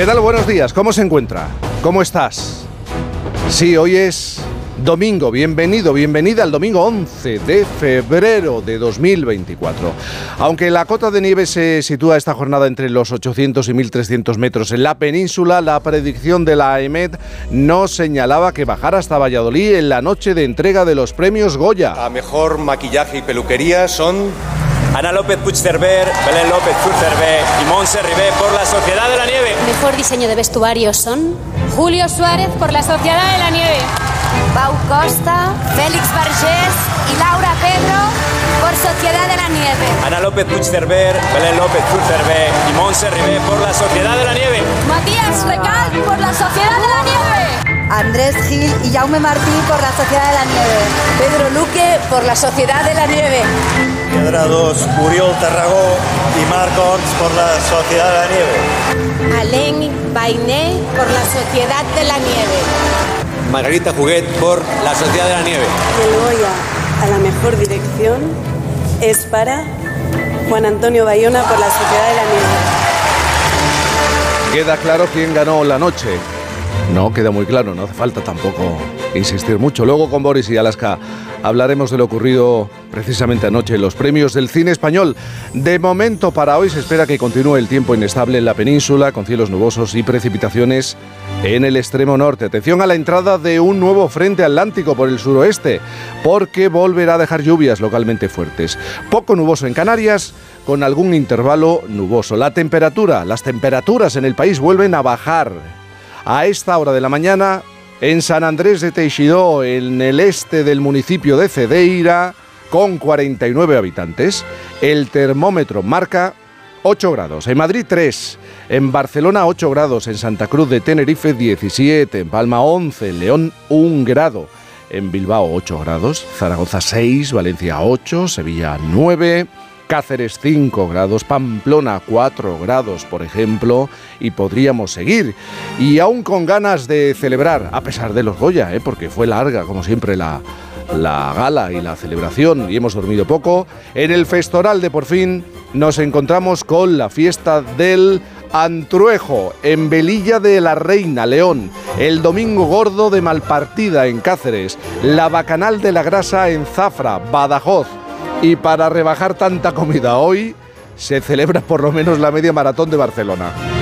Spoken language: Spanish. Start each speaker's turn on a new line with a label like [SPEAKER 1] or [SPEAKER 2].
[SPEAKER 1] ¿Qué tal? Buenos días. ¿Cómo se encuentra? ¿Cómo estás? Sí, hoy es domingo. Bienvenido, bienvenida al domingo 11 de febrero de 2024. Aunque la cota de nieve se sitúa esta jornada entre los 800 y 1300 metros en la península, la predicción de la EMED no señalaba que bajara hasta Valladolid en la noche de entrega de los premios Goya.
[SPEAKER 2] A mejor maquillaje y peluquería son Ana López Puigcerver, Belén López Puigcerver y Montse Ribé por la Sociedad de la Nieve.
[SPEAKER 3] Mejor diseño de vestuario son Julio Suárez por la Sociedad de la Nieve.
[SPEAKER 4] Pau Costa, Félix Vergés y Laura Pedro por Sociedad de la Nieve.
[SPEAKER 2] Ana López Puigcerver, Belén López Puigcerver y Montse Ribé por la Sociedad de la Nieve.
[SPEAKER 4] Matías Recal por la Sociedad de la Nieve. Andrés Gil y Jaume Martín por la Sociedad de la Nieve.
[SPEAKER 5] Pedro Luque por la Sociedad de la Nieve.
[SPEAKER 6] Piedra 2, Uriol Tarragó y Marcos por la Sociedad de la Nieve.
[SPEAKER 7] Alén Bainé por la Sociedad de la Nieve.
[SPEAKER 2] Margarita Juguet por la Sociedad de la Nieve.
[SPEAKER 8] El Goya a la mejor dirección es para Juan Antonio Bayona por la Sociedad de la
[SPEAKER 1] Nieve. Queda claro quién ganó la noche. No, queda muy claro, no hace falta tampoco insistir mucho. Luego con Boris y Alaska hablaremos de lo ocurrido precisamente anoche en los premios del cine español. De momento para hoy se espera que continúe el tiempo inestable en la península, con cielos nubosos y precipitaciones en el extremo norte. Atención a la entrada de un nuevo frente atlántico por el suroeste, porque volverá a dejar lluvias localmente fuertes. Poco nuboso en Canarias, con algún intervalo nuboso. La temperatura, las temperaturas en el país vuelven a bajar a esta hora de la mañana en San Andrés de Teixidó, en el este del municipio de Cedeira, con 49 habitantes. El termómetro marca 8 grados, en Madrid 3, en Barcelona 8 grados, en Santa Cruz de Tenerife 17, en Palma 11, en León 1 grado, en Bilbao 8 grados, Zaragoza 6, Valencia 8, Sevilla 9. Cáceres 5 grados, Pamplona 4 grados, por ejemplo, y podríamos seguir. Y aún con ganas de celebrar, a pesar de los Goya, ¿eh? porque fue larga, como siempre, la, la gala y la celebración, y hemos dormido poco, en el Festoral de por fin nos encontramos con la fiesta del Antruejo, en Velilla de la Reina, León, el Domingo Gordo de Malpartida, en Cáceres, la Bacanal de la Grasa, en Zafra, Badajoz, y para rebajar tanta comida hoy, se celebra por lo menos la media maratón de Barcelona.